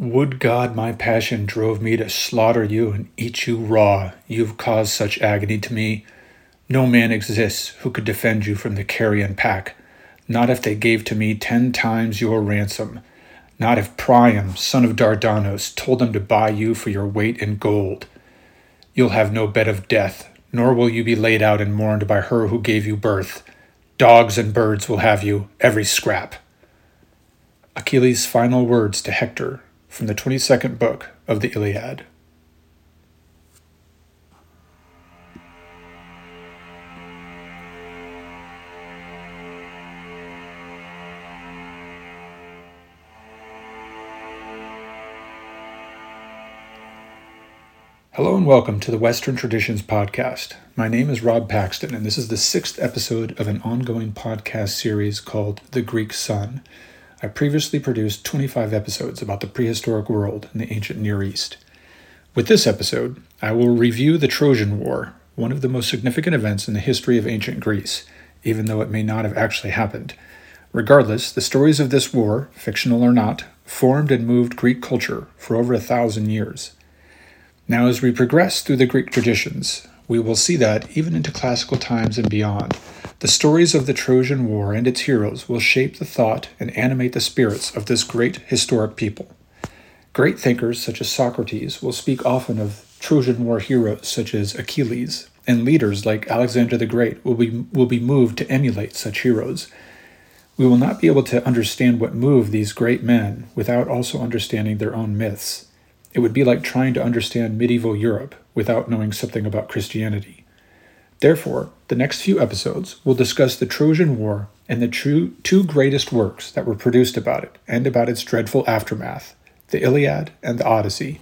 Would God my passion drove me to slaughter you and eat you raw. You've caused such agony to me. No man exists who could defend you from the carrion pack, not if they gave to me ten times your ransom, not if Priam, son of Dardanos, told them to buy you for your weight in gold. You'll have no bed of death, nor will you be laid out and mourned by her who gave you birth. Dogs and birds will have you, every scrap. Achilles' final words to Hector from the 22nd book of the Iliad. Hello and welcome to the Western Traditions Podcast. My name is Rob Paxton, and this is the sixth episode of an ongoing podcast series called The Greek Sun. I previously produced 25 episodes about the prehistoric world in the ancient Near East. With this episode, I will review the Trojan War, one of the most significant events in the history of ancient Greece, even though it may not have actually happened. Regardless, the stories of this war, fictional or not, formed and moved Greek culture for over a thousand years. Now, as we progress through the Greek traditions, we will see that, even into classical times and beyond, the stories of the Trojan War and its heroes will shape the thought and animate the spirits of this great historic people. Great thinkers such as Socrates will speak often of Trojan War heroes such as Achilles, and leaders like Alexander the Great will be, will be moved to emulate such heroes. We will not be able to understand what moved these great men without also understanding their own myths. It would be like trying to understand medieval Europe without knowing something about Christianity. Therefore, the next few episodes will discuss the Trojan War and the true, two greatest works that were produced about it and about its dreadful aftermath the Iliad and the Odyssey.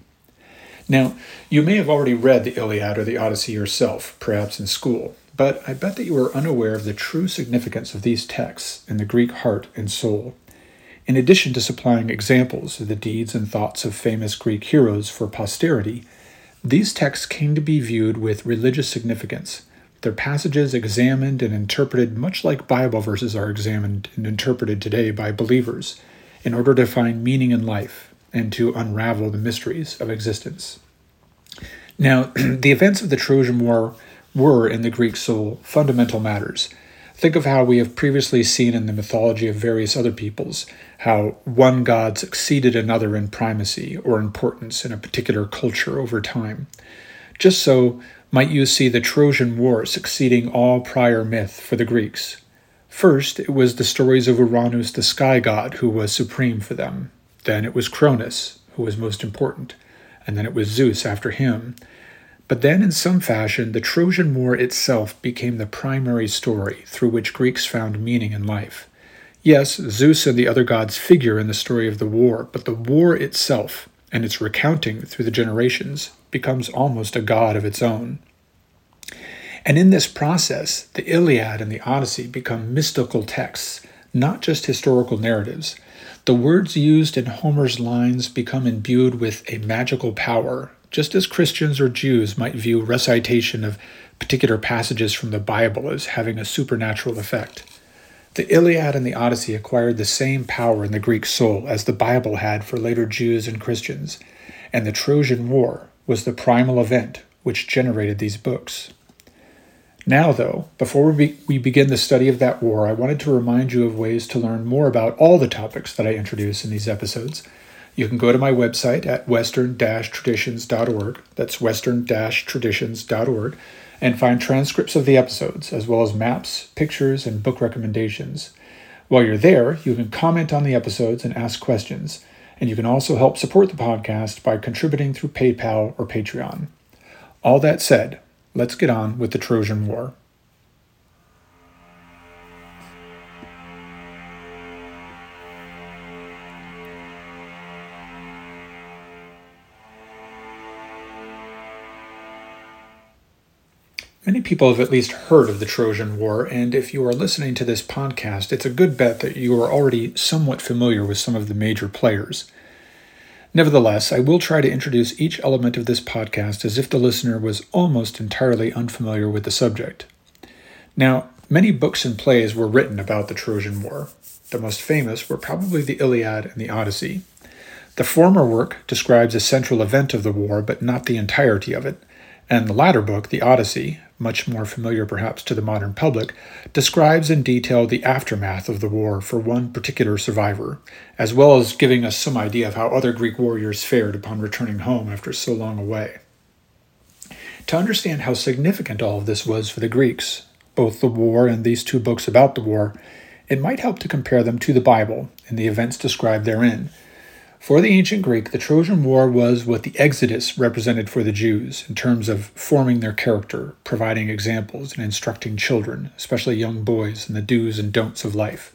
Now, you may have already read the Iliad or the Odyssey yourself, perhaps in school, but I bet that you are unaware of the true significance of these texts in the Greek heart and soul. In addition to supplying examples of the deeds and thoughts of famous Greek heroes for posterity, these texts came to be viewed with religious significance, their passages examined and interpreted much like Bible verses are examined and interpreted today by believers, in order to find meaning in life and to unravel the mysteries of existence. Now, the events of the Trojan War were, in the Greek soul, fundamental matters Think of how we have previously seen in the mythology of various other peoples how one god succeeded another in primacy or importance in a particular culture over time. Just so might you see the Trojan War succeeding all prior myth for the Greeks. First, it was the stories of Uranus, the sky god, who was supreme for them. Then it was Cronus, who was most important. And then it was Zeus after him. But then, in some fashion, the Trojan War itself became the primary story through which Greeks found meaning in life. Yes, Zeus and the other gods figure in the story of the war, but the war itself, and its recounting through the generations, becomes almost a god of its own. And in this process, the Iliad and the Odyssey become mystical texts, not just historical narratives. The words used in Homer's lines become imbued with a magical power just as Christians or Jews might view recitation of particular passages from the Bible as having a supernatural effect. The Iliad and the Odyssey acquired the same power in the Greek soul as the Bible had for later Jews and Christians, and the Trojan War was the primal event which generated these books. Now, though, before we, be- we begin the study of that war, I wanted to remind you of ways to learn more about all the topics that I introduce in these episodes you can go to my website at western-traditions.org. That's western-traditions.org and find transcripts of the episodes, as well as maps, pictures, and book recommendations. While you're there, you can comment on the episodes and ask questions, and you can also help support the podcast by contributing through PayPal or Patreon. All that said, let's get on with the Trojan War. Many people have at least heard of the Trojan War, and if you are listening to this podcast, it's a good bet that you are already somewhat familiar with some of the major players. Nevertheless, I will try to introduce each element of this podcast as if the listener was almost entirely unfamiliar with the subject. Now, many books and plays were written about the Trojan War. The most famous were probably the Iliad and the Odyssey. The former work describes a central event of the war, but not the entirety of it, and the latter book, The Odyssey, much more familiar perhaps to the modern public, describes in detail the aftermath of the war for one particular survivor, as well as giving us some idea of how other Greek warriors fared upon returning home after so long away. To understand how significant all of this was for the Greeks, both the war and these two books about the war, it might help to compare them to the Bible and the events described therein for the ancient Greek, the Trojan War was what the Exodus represented for the Jews in terms of forming their character, providing examples, and instructing children, especially young boys, in the do's and don'ts of life.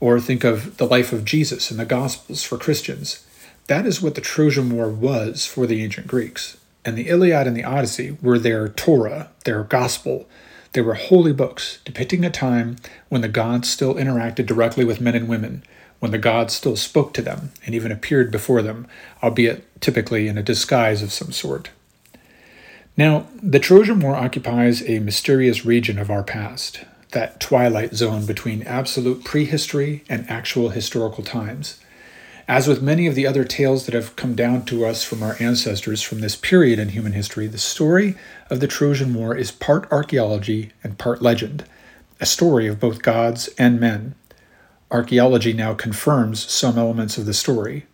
Or think of the life of Jesus in the Gospels for Christians. That is what the Trojan War was for the ancient Greeks. And the Iliad and the Odyssey were their Torah, their gospel. They were holy books depicting a time when the gods still interacted directly with men and women when the gods still spoke to them and even appeared before them, albeit typically in a disguise of some sort. Now, the Trojan War occupies a mysterious region of our past, that twilight zone between absolute prehistory and actual historical times. As with many of the other tales that have come down to us from our ancestors from this period in human history, the story of the Trojan War is part archaeology and part legend, a story of both gods and men, Archaeology now confirms some elements of the story.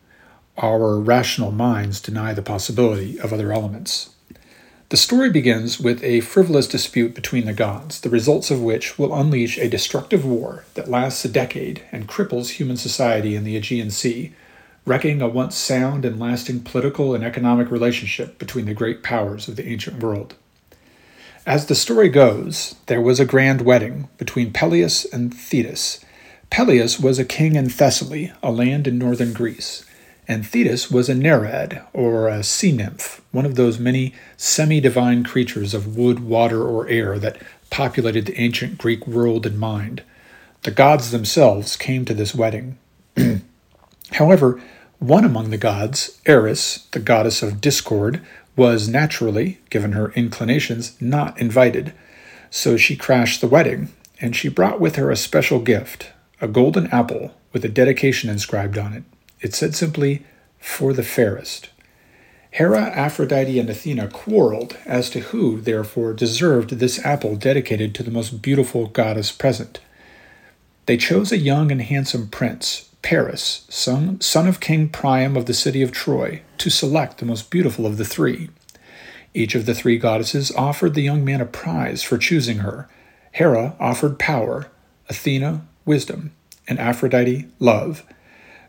Our rational minds deny the possibility of other elements. The story begins with a frivolous dispute between the gods, the results of which will unleash a destructive war that lasts a decade and cripples human society in the Aegean Sea, wrecking a once sound and lasting political and economic relationship between the great powers of the ancient world. As the story goes, there was a grand wedding between Peleus and Thetis Peleus was a king in Thessaly, a land in northern Greece, and Thetis was a Nereid, or a sea nymph, one of those many semi divine creatures of wood, water, or air that populated the ancient Greek world and mind. The gods themselves came to this wedding. However, one among the gods, Eris, the goddess of discord, was naturally, given her inclinations, not invited. So she crashed the wedding, and she brought with her a special gift, a golden apple with a dedication inscribed on it. It said simply, For the fairest. Hera, Aphrodite, and Athena quarreled as to who, therefore, deserved this apple dedicated to the most beautiful goddess present. They chose a young and handsome prince, Paris, son, son of King Priam of the city of Troy, to select the most beautiful of the three. Each of the three goddesses offered the young man a prize for choosing her. Hera offered power, Athena wisdom, and Aphrodite, love.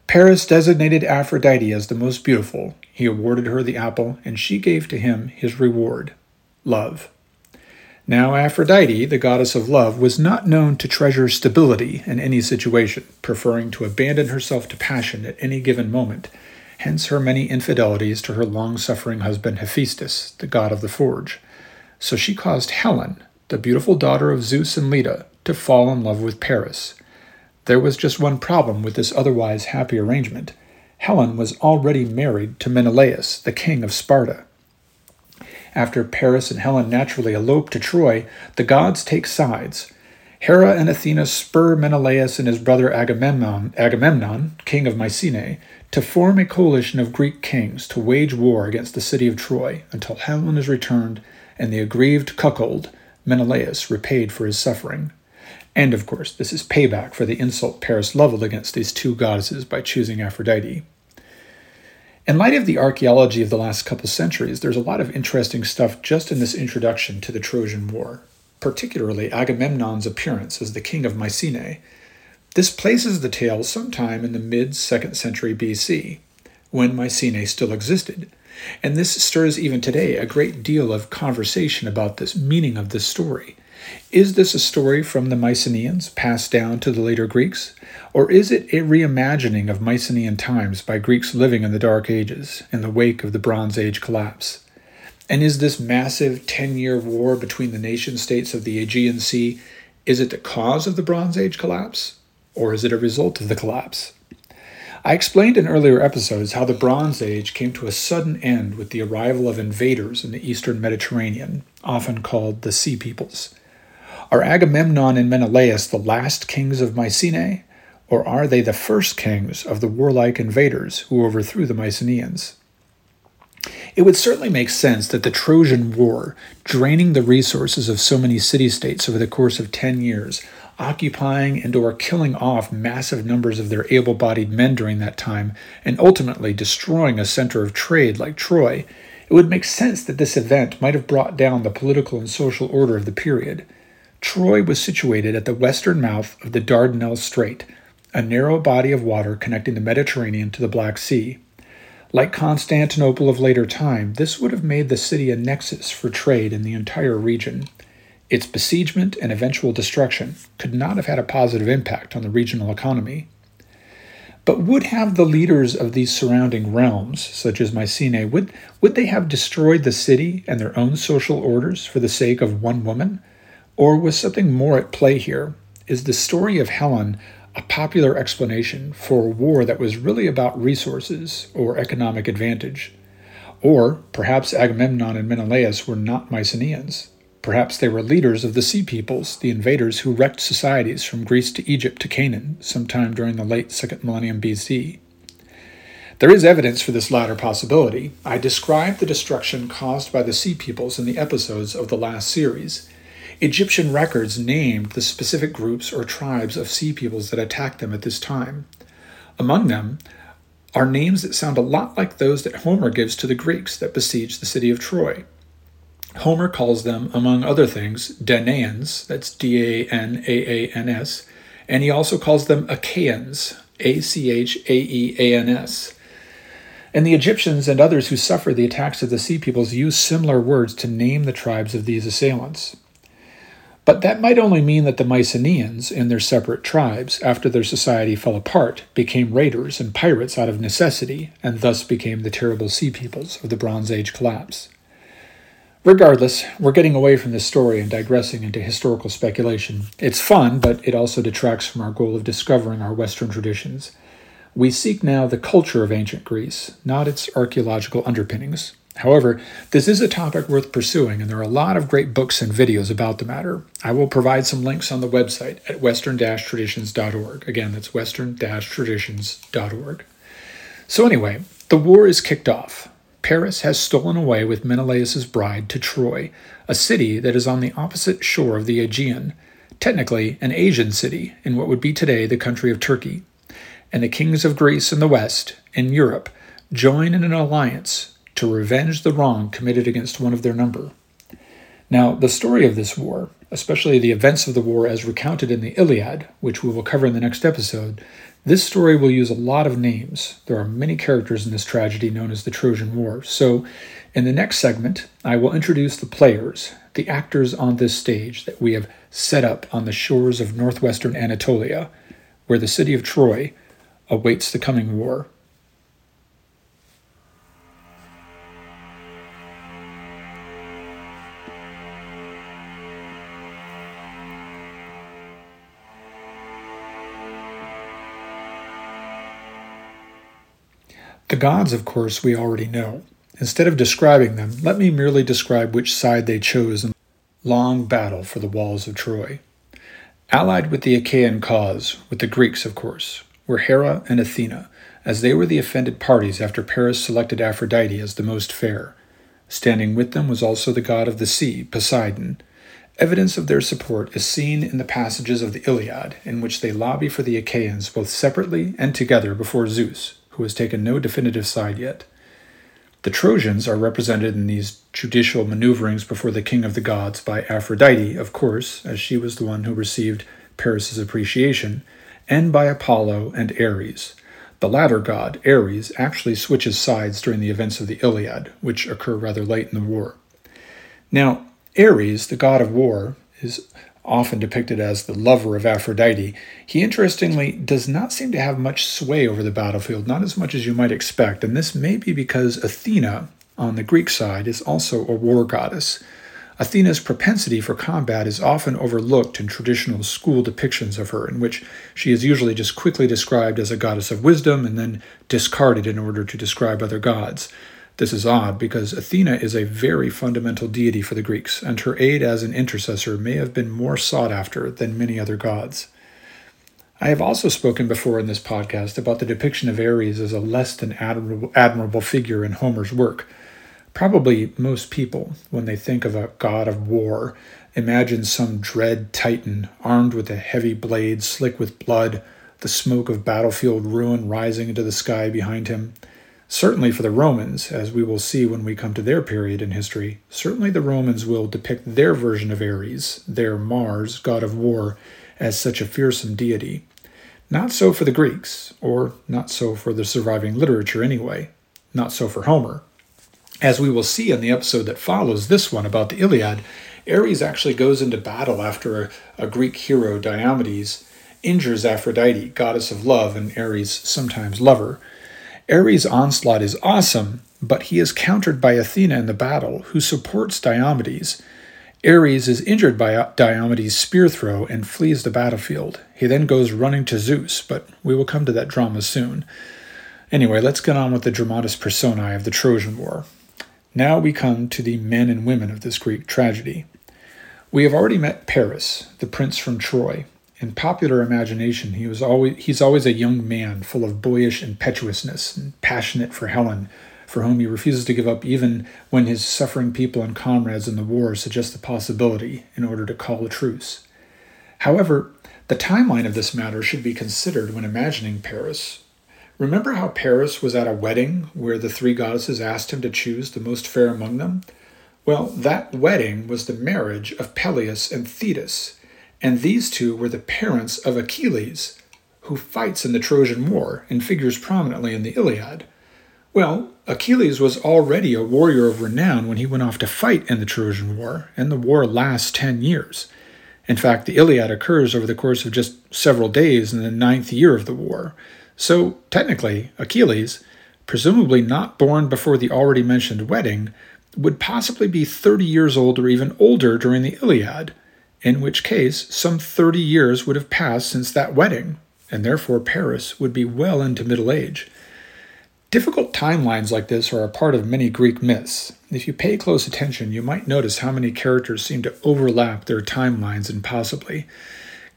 Paris designated Aphrodite as the most beautiful. He awarded her the apple, and she gave to him his reward, love. Now, Aphrodite, the goddess of love, was not known to treasure stability in any situation, preferring to abandon herself to passion at any given moment, hence her many infidelities to her long suffering husband Hephaestus, the god of the forge. So she caused Helen, the beautiful daughter of Zeus and Leda, to fall in love with Paris. There was just one problem with this otherwise happy arrangement. Helen was already married to Menelaus, the king of Sparta. After Paris and Helen naturally elope to Troy, the gods take sides. Hera and Athena spur Menelaus and his brother Agamemnon, Agamemnon, king of Mycenae, to form a coalition of Greek kings to wage war against the city of Troy until Helen is returned and the aggrieved cuckold, Menelaus, repaid for his suffering. And of course, this is payback for the insult Paris leveled against these two goddesses by choosing Aphrodite. In light of the archaeology of the last couple centuries, there's a lot of interesting stuff just in this introduction to the Trojan War, particularly Agamemnon's appearance as the king of Mycenae. This places the tale sometime in the mid 2nd century BC, when Mycenae still existed. And this stirs even today a great deal of conversation about this meaning of this story. Is this a story from the Mycenaeans passed down to the later Greeks? Or is it a reimagining of Mycenaean times by Greeks living in the Dark Ages in the wake of the Bronze Age collapse? And is this massive 10 year war between the nation states of the Aegean Sea, is it the cause of the Bronze Age collapse? Or is it a result of the collapse? I explained in earlier episodes how the Bronze Age came to a sudden end with the arrival of invaders in the eastern Mediterranean, often called the Sea Peoples. Are Agamemnon and Menelaus the last kings of Mycenae, Or are they the first kings of the warlike invaders who overthrew the Mycenaeans? It would certainly make sense that the Trojan War, draining the resources of so many city states over the course of 10 years, occupying and or killing off massive numbers of their able-bodied men during that time, and ultimately destroying a center of trade like Troy, it would make sense that this event might have brought down the political and social order of the period. Troy was situated at the western mouth of the Dardanelles Strait, a narrow body of water connecting the Mediterranean to the Black Sea. Like Constantinople of later time, this would have made the city a nexus for trade in the entire region. Its besiegement and eventual destruction could not have had a positive impact on the regional economy. But would have the leaders of these surrounding realms, such as Mycenae, would, would they have destroyed the city and their own social orders for the sake of one woman? Or was something more at play here? Is the story of Helen a popular explanation for a war that was really about resources or economic advantage. Or perhaps Agamemnon and Menelaus were not Mycenaeans. Perhaps they were leaders of the Sea Peoples, the invaders who wrecked societies from Greece to Egypt to Canaan sometime during the late 2nd millennium BC. There is evidence for this latter possibility. I described the destruction caused by the Sea Peoples in the episodes of the last series, Egyptian records named the specific groups or tribes of sea peoples that attacked them at this time. Among them are names that sound a lot like those that Homer gives to the Greeks that besieged the city of Troy. Homer calls them, among other things, Danaans, that's D A N A A N S, and he also calls them Achaeans, A C H A E A N S. And the Egyptians and others who suffered the attacks of the sea peoples used similar words to name the tribes of these assailants. But that might only mean that the Mycenaeans, in their separate tribes, after their society fell apart, became raiders and pirates out of necessity, and thus became the terrible sea peoples of the Bronze Age collapse. Regardless, we're getting away from this story and digressing into historical speculation. It's fun, but it also detracts from our goal of discovering our Western traditions. We seek now the culture of ancient Greece, not its archaeological underpinnings. However, this is a topic worth pursuing, and there are a lot of great books and videos about the matter. I will provide some links on the website at western traditions.org. Again, that's western traditions.org. So, anyway, the war is kicked off. Paris has stolen away with Menelaus's bride to Troy, a city that is on the opposite shore of the Aegean, technically an Asian city in what would be today the country of Turkey. And the kings of Greece in the West in Europe join in an alliance to revenge the wrong committed against one of their number. Now, the story of this war, especially the events of the war as recounted in the Iliad, which we will cover in the next episode, this story will use a lot of names. There are many characters in this tragedy known as the Trojan War. So, in the next segment, I will introduce the players, the actors on this stage that we have set up on the shores of northwestern Anatolia, where the city of Troy awaits the coming war. The gods, of course, we already know. Instead of describing them, let me merely describe which side they chose in the long battle for the walls of Troy. Allied with the Achaean cause, with the Greeks, of course, were Hera and Athena, as they were the offended parties after Paris selected Aphrodite as the most fair. Standing with them was also the god of the sea, Poseidon. Evidence of their support is seen in the passages of the Iliad, in which they lobby for the Achaeans both separately and together before Zeus, who has taken no definitive side yet. The Trojans are represented in these judicial maneuverings before the king of the gods by Aphrodite, of course, as she was the one who received Paris's appreciation, and by Apollo and Ares. The latter god, Ares, actually switches sides during the events of the Iliad, which occur rather late in the war. Now, Ares, the god of war, is often depicted as the lover of Aphrodite, he interestingly does not seem to have much sway over the battlefield, not as much as you might expect, and this may be because Athena, on the Greek side, is also a war goddess. Athena's propensity for combat is often overlooked in traditional school depictions of her, in which she is usually just quickly described as a goddess of wisdom and then discarded in order to describe other gods. This is odd because Athena is a very fundamental deity for the Greeks, and her aid as an intercessor may have been more sought after than many other gods. I have also spoken before in this podcast about the depiction of Ares as a less than admirable, admirable figure in Homer's work. Probably most people, when they think of a god of war, imagine some dread titan armed with a heavy blade slick with blood, the smoke of battlefield ruin rising into the sky behind him. Certainly for the Romans, as we will see when we come to their period in history, certainly the Romans will depict their version of Ares, their Mars, god of war, as such a fearsome deity. Not so for the Greeks, or not so for the surviving literature anyway, not so for Homer. As we will see in the episode that follows this one about the Iliad, Ares actually goes into battle after a, a Greek hero, Diomedes, injures Aphrodite, goddess of love and Ares' sometimes lover. Ares' onslaught is awesome, but he is countered by Athena in the battle, who supports Diomedes. Ares is injured by Diomedes' spear throw and flees the battlefield. He then goes running to Zeus, but we will come to that drama soon. Anyway, let's get on with the dramatis personae of the Trojan War. Now we come to the men and women of this Greek tragedy. We have already met Paris, the prince from Troy. In popular imagination, he was always he's always a young man full of boyish impetuousness and passionate for Helen, for whom he refuses to give up even when his suffering people and comrades in the war suggest the possibility in order to call a truce. However, the timeline of this matter should be considered when imagining Paris, Remember how Paris was at a wedding where the three goddesses asked him to choose the most fair among them? Well, that wedding was the marriage of Peleus and Thetis, and these two were the parents of Achilles, who fights in the Trojan War and figures prominently in the Iliad. Well, Achilles was already a warrior of renown when he went off to fight in the Trojan War, and the war lasts ten years. In fact, the Iliad occurs over the course of just several days in the ninth year of the war. So, technically, Achilles, presumably not born before the already mentioned wedding, would possibly be 30 years old or even older during the Iliad, in which case some 30 years would have passed since that wedding, and therefore Paris would be well into middle age. Difficult timelines like this are a part of many Greek myths. If you pay close attention, you might notice how many characters seem to overlap their timelines impossibly.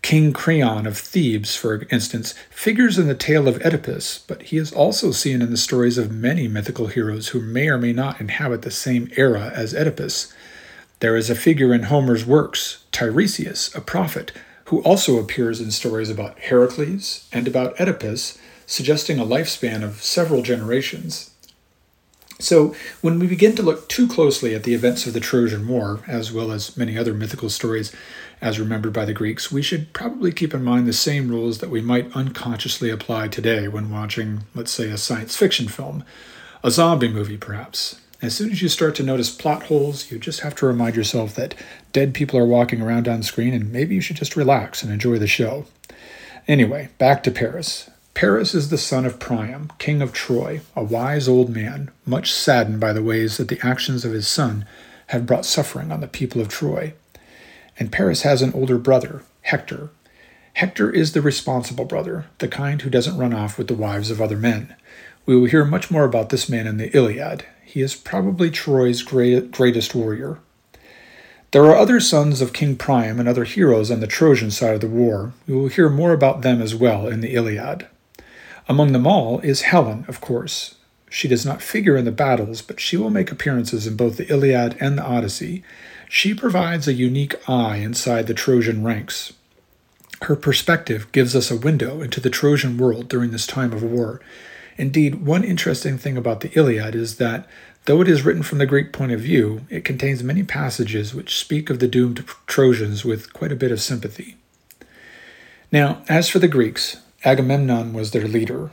King Creon of Thebes, for instance, figures in the tale of Oedipus, but he is also seen in the stories of many mythical heroes who may or may not inhabit the same era as Oedipus. There is a figure in Homer's works, Tiresias, a prophet, who also appears in stories about Heracles and about Oedipus, suggesting a lifespan of several generations. So, when we begin to look too closely at the events of the Trojan War, as well as many other mythical stories as remembered by the Greeks, we should probably keep in mind the same rules that we might unconsciously apply today when watching, let's say, a science fiction film, a zombie movie perhaps. As soon as you start to notice plot holes, you just have to remind yourself that dead people are walking around on screen and maybe you should just relax and enjoy the show. Anyway, back to Paris. Paris is the son of Priam, king of Troy, a wise old man, much saddened by the ways that the actions of his son have brought suffering on the people of Troy. And Paris has an older brother, Hector. Hector is the responsible brother, the kind who doesn't run off with the wives of other men. We will hear much more about this man in the Iliad. He is probably Troy's great, greatest warrior. There are other sons of King Priam and other heroes on the Trojan side of the war. We will hear more about them as well in the Iliad. Among them all is Helen, of course. She does not figure in the battles, but she will make appearances in both the Iliad and the Odyssey. She provides a unique eye inside the Trojan ranks. Her perspective gives us a window into the Trojan world during this time of war. Indeed, one interesting thing about the Iliad is that, though it is written from the Greek point of view, it contains many passages which speak of the doomed Trojans with quite a bit of sympathy. Now, as for the Greeks, Agamemnon was their leader.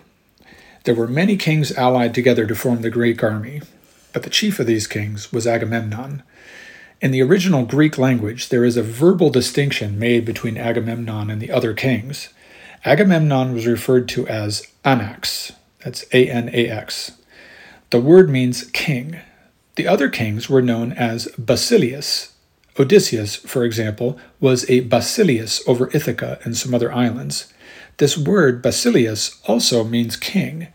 There were many kings allied together to form the Greek army, but the chief of these kings was Agamemnon. In the original Greek language, there is a verbal distinction made between Agamemnon and the other kings. Agamemnon was referred to as Anax, that's A N A X. The word means king. The other kings were known as Basileus. Odysseus, for example, was a Basileus over Ithaca and some other islands. This word, Basileus also means king.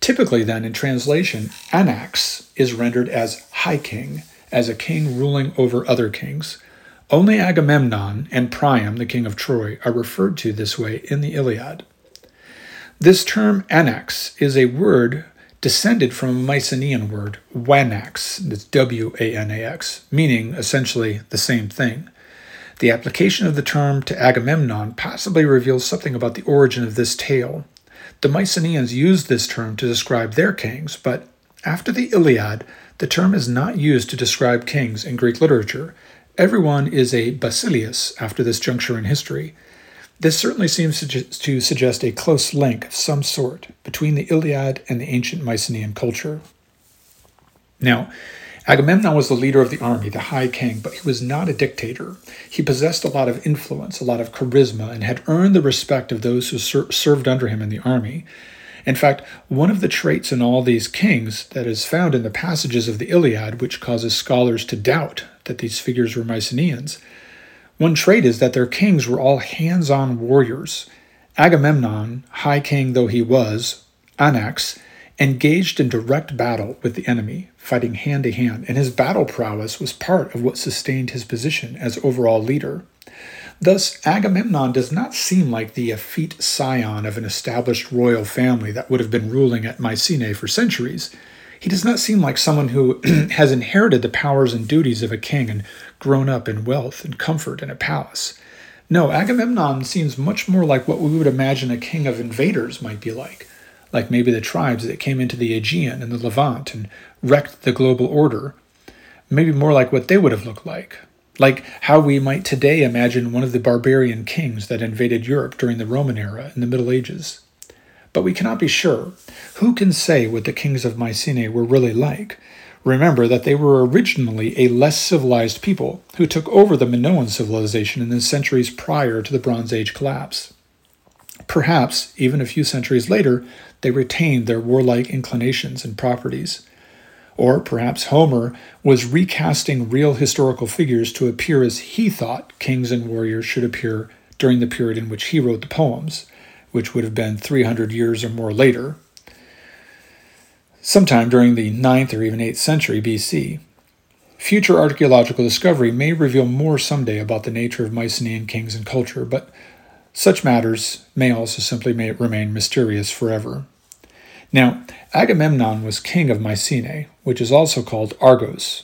Typically, then, in translation, Anax is rendered as high king, as a king ruling over other kings. Only Agamemnon and Priam, the king of Troy, are referred to this way in the Iliad. This term anax is a word descended from a Mycenaean word, wanax, that's W A N A X, meaning essentially the same thing. The application of the term to Agamemnon possibly reveals something about the origin of this tale. The Mycenaeans used this term to describe their kings, but after the Iliad, the term is not used to describe kings in Greek literature. Everyone is a basileus after this juncture in history. This certainly seems to suggest a close link of some sort between the Iliad and the ancient Mycenaean culture. Now, Agamemnon was the leader of the army, the high king, but he was not a dictator. He possessed a lot of influence, a lot of charisma, and had earned the respect of those who ser- served under him in the army. In fact, one of the traits in all these kings that is found in the passages of the Iliad, which causes scholars to doubt that these figures were Mycenaeans, one trait is that their kings were all hands on warriors. Agamemnon, high king though he was, Anax, engaged in direct battle with the enemy, fighting hand to hand, and his battle prowess was part of what sustained his position as overall leader. Thus, Agamemnon does not seem like the effete scion of an established royal family that would have been ruling at Mycenae for centuries. He does not seem like someone who has inherited the powers and duties of a king and grown up in wealth and comfort in a palace. No, Agamemnon seems much more like what we would imagine a king of invaders might be like, like maybe the tribes that came into the Aegean and the Levant and wrecked the global order. Maybe more like what they would have looked like, like how we might today imagine one of the barbarian kings that invaded Europe during the Roman era in the Middle Ages but we cannot be sure. Who can say what the kings of Mycenae were really like? Remember that they were originally a less civilized people who took over the Minoan civilization in the centuries prior to the Bronze Age collapse. Perhaps, even a few centuries later, they retained their warlike inclinations and properties. Or perhaps Homer was recasting real historical figures to appear as he thought kings and warriors should appear during the period in which he wrote the poems which would have been 300 years or more later, sometime during the 9th or even 8th century BC. Future archaeological discovery may reveal more someday about the nature of Mycenaean kings and culture, but such matters may also simply may remain mysterious forever. Now, Agamemnon was king of Mycenae, which is also called Argos.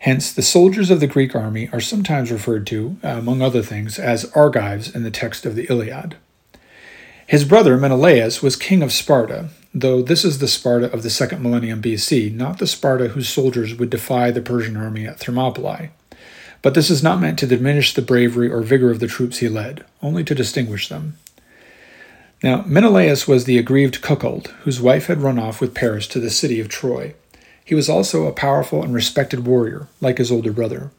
Hence, the soldiers of the Greek army are sometimes referred to, uh, among other things, as Argives in the text of the Iliad. His brother Menelaus was king of Sparta, though this is the Sparta of the second millennium BC, not the Sparta whose soldiers would defy the Persian army at Thermopylae. But this is not meant to diminish the bravery or vigor of the troops he led, only to distinguish them. Now, Menelaus was the aggrieved cuckold, whose wife had run off with Paris to the city of Troy. He was also a powerful and respected warrior, like his older brother.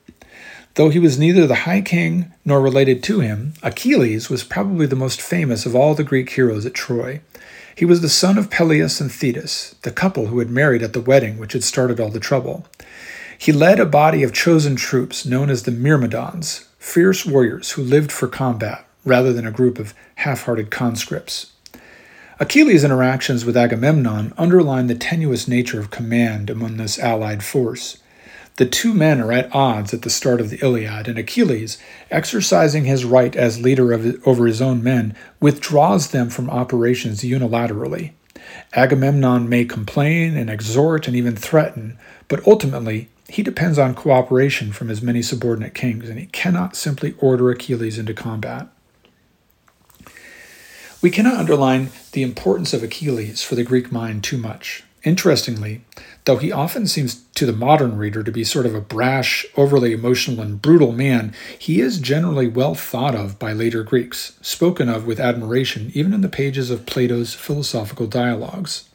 Though he was neither the high king nor related to him, Achilles was probably the most famous of all the Greek heroes at Troy. He was the son of Peleus and Thetis, the couple who had married at the wedding which had started all the trouble. He led a body of chosen troops known as the Myrmidons, fierce warriors who lived for combat rather than a group of half hearted conscripts. Achilles' interactions with Agamemnon underline the tenuous nature of command among this allied force. The two men are at odds at the start of the Iliad, and Achilles, exercising his right as leader of, over his own men, withdraws them from operations unilaterally. Agamemnon may complain and exhort and even threaten, but ultimately he depends on cooperation from his many subordinate kings, and he cannot simply order Achilles into combat. We cannot underline the importance of Achilles for the Greek mind too much. Interestingly, though he often seems to the modern reader to be sort of a brash, overly emotional, and brutal man, he is generally well thought of by later Greeks, spoken of with admiration even in the pages of Plato's philosophical dialogues.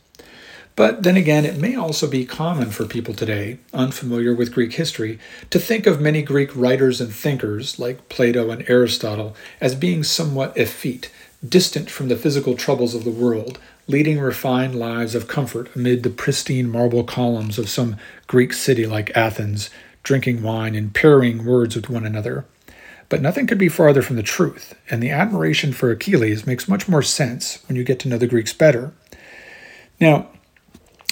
But then again, it may also be common for people today, unfamiliar with Greek history, to think of many Greek writers and thinkers, like Plato and Aristotle, as being somewhat effete, distant from the physical troubles of the world, leading refined lives of comfort amid the pristine marble columns of some Greek city like Athens, drinking wine and parrying words with one another. But nothing could be farther from the truth, and the admiration for Achilles makes much more sense when you get to know the Greeks better. Now,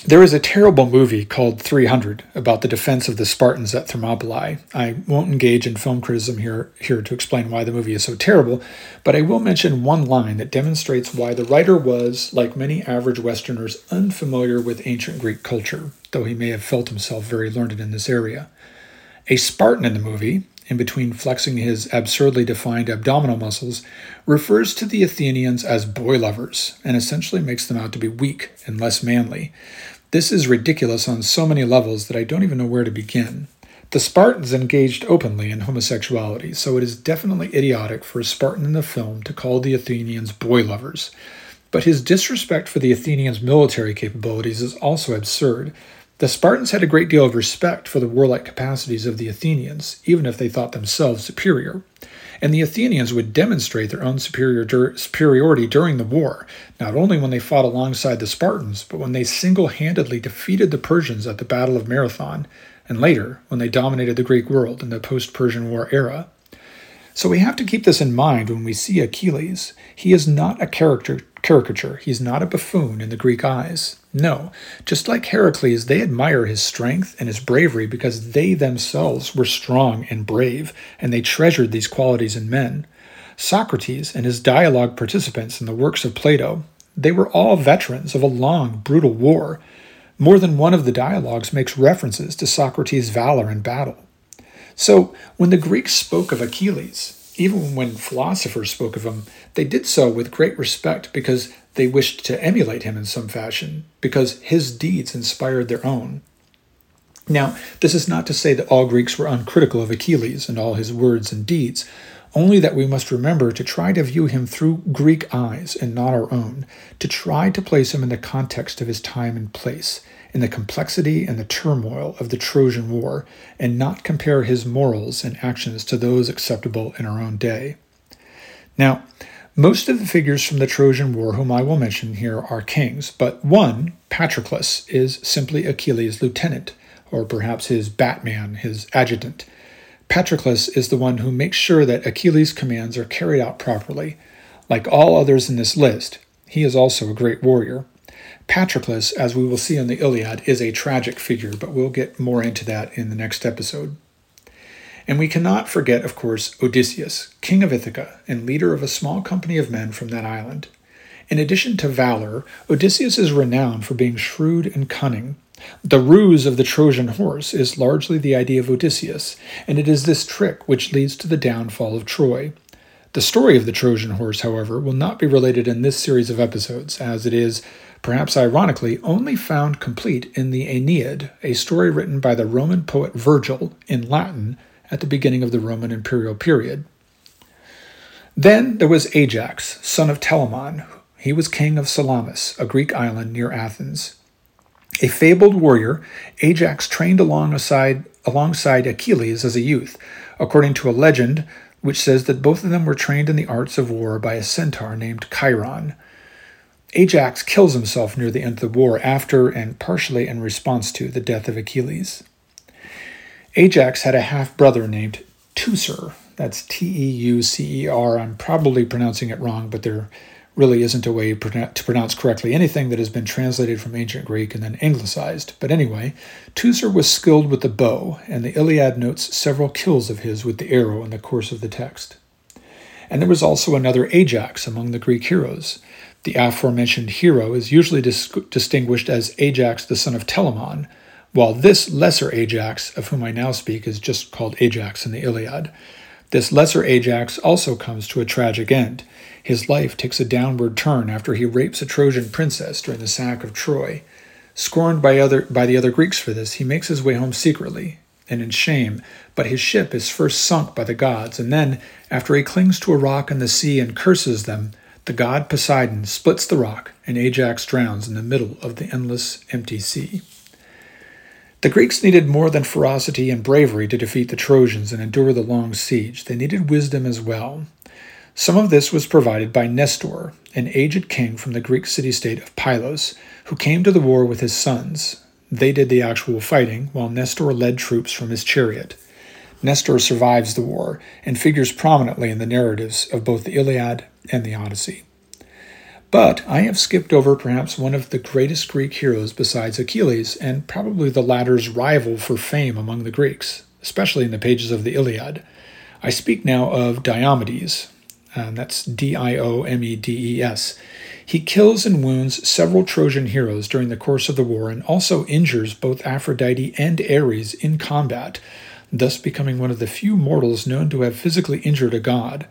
There is a terrible movie called 300 about the defense of the Spartans at Thermopylae. I won't engage in film criticism here, here to explain why the movie is so terrible, but I will mention one line that demonstrates why the writer was, like many average Westerners, unfamiliar with ancient Greek culture, though he may have felt himself very learned in this area. A Spartan in the movie, in between flexing his absurdly defined abdominal muscles, refers to the Athenians as boy lovers and essentially makes them out to be weak and less manly. This is ridiculous on so many levels that I don't even know where to begin. The Spartans engaged openly in homosexuality, so it is definitely idiotic for a Spartan in the film to call the Athenians boy lovers. But his disrespect for the Athenians' military capabilities is also absurd. The Spartans had a great deal of respect for the warlike capacities of the Athenians, even if they thought themselves superior and the Athenians would demonstrate their own superior, superiority during the war, not only when they fought alongside the Spartans, but when they single handedly defeated the Persians at the Battle of Marathon, and later when they dominated the Greek world in the post Persian War era. So we have to keep this in mind when we see Achilles. He is not a character caricature. He's not a buffoon in the Greek eyes. No, just like Heracles, they admire his strength and his bravery because they themselves were strong and brave, and they treasured these qualities in men. Socrates and his dialogue participants in the works of Plato, they were all veterans of a long, brutal war. More than one of the dialogues makes references to Socrates' valor in battle. So, when the Greeks spoke of Achilles, even when philosophers spoke of him, they did so with great respect because they wished to emulate him in some fashion, because his deeds inspired their own. Now, this is not to say that all Greeks were uncritical of Achilles and all his words and deeds, only that we must remember to try to view him through Greek eyes and not our own, to try to place him in the context of his time and place, in the complexity and the turmoil of the Trojan War, and not compare his morals and actions to those acceptable in our own day. Now, most of the figures from the Trojan War whom I will mention here are kings, but one, Patroclus, is simply Achilles' lieutenant, or perhaps his Batman, his adjutant. Patroclus is the one who makes sure that Achilles' commands are carried out properly. Like all others in this list, he is also a great warrior. Patroclus, as we will see in the Iliad, is a tragic figure, but we'll get more into that in the next episode. And we cannot forget, of course, Odysseus, king of Ithaca and leader of a small company of men from that island. In addition to valor, Odysseus is renowned for being shrewd and cunning. The ruse of the Trojan horse is largely the idea of Odysseus, and it is this trick which leads to the downfall of Troy. The story of the Trojan horse, however, will not be related in this series of episodes, as it is, perhaps ironically, only found complete in the Aeneid, a story written by the Roman poet Virgil in Latin at the beginning of the Roman imperial period. Then there was Ajax, son of Telamon. He was king of Salamis, a Greek island near Athens. A fabled warrior, Ajax trained alongside, alongside Achilles as a youth, according to a legend which says that both of them were trained in the arts of war by a centaur named Chiron. Ajax kills himself near the end of the war after and partially in response to the death of Achilles. Ajax had a half brother named Teucer. That's T E U C E R. I'm probably pronouncing it wrong, but there really isn't a way to pronounce correctly anything that has been translated from ancient Greek and then anglicized. But anyway, Teucer was skilled with the bow, and the Iliad notes several kills of his with the arrow in the course of the text. And there was also another Ajax among the Greek heroes. The aforementioned hero is usually dis- distinguished as Ajax the son of Telamon, while this lesser Ajax, of whom I now speak, is just called Ajax in the Iliad. This lesser Ajax also comes to a tragic end. His life takes a downward turn after he rapes a Trojan princess during the sack of Troy. Scorned by, other, by the other Greeks for this, he makes his way home secretly and in shame, but his ship is first sunk by the gods, and then, after he clings to a rock in the sea and curses them, the god Poseidon splits the rock, and Ajax drowns in the middle of the endless, empty sea. The Greeks needed more than ferocity and bravery to defeat the Trojans and endure the long siege. They needed wisdom as well. Some of this was provided by Nestor, an aged king from the Greek city state of Pylos, who came to the war with his sons. They did the actual fighting, while Nestor led troops from his chariot. Nestor survives the war and figures prominently in the narratives of both the Iliad and the Odyssey. But I have skipped over perhaps one of the greatest Greek heroes besides Achilles, and probably the latter's rival for fame among the Greeks, especially in the pages of the Iliad. I speak now of Diomedes. and that's D I O M E D E S. He kills and wounds several Trojan heroes during the course of the war and also injures both Aphrodite and Ares in combat, thus becoming one of the few mortals known to have physically injured a god.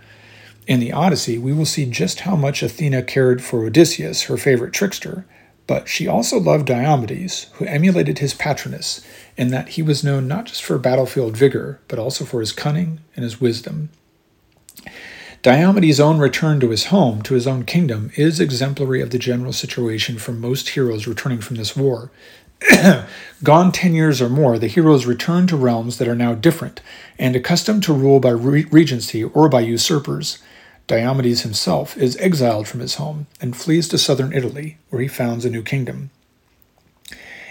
In the Odyssey, we will see just how much Athena cared for Odysseus, her favorite trickster, but she also loved Diomedes, who emulated his patroness, in that he was known not just for battlefield vigor, but also for his cunning and his wisdom. Diomedes' own return to his home, to his own kingdom, is exemplary of the general situation for most heroes returning from this war. Gone ten years or more, the heroes return to realms that are now different and accustomed to rule by re- regency or by usurpers. Diomedes himself is exiled from his home and flees to southern Italy, where he founds a new kingdom.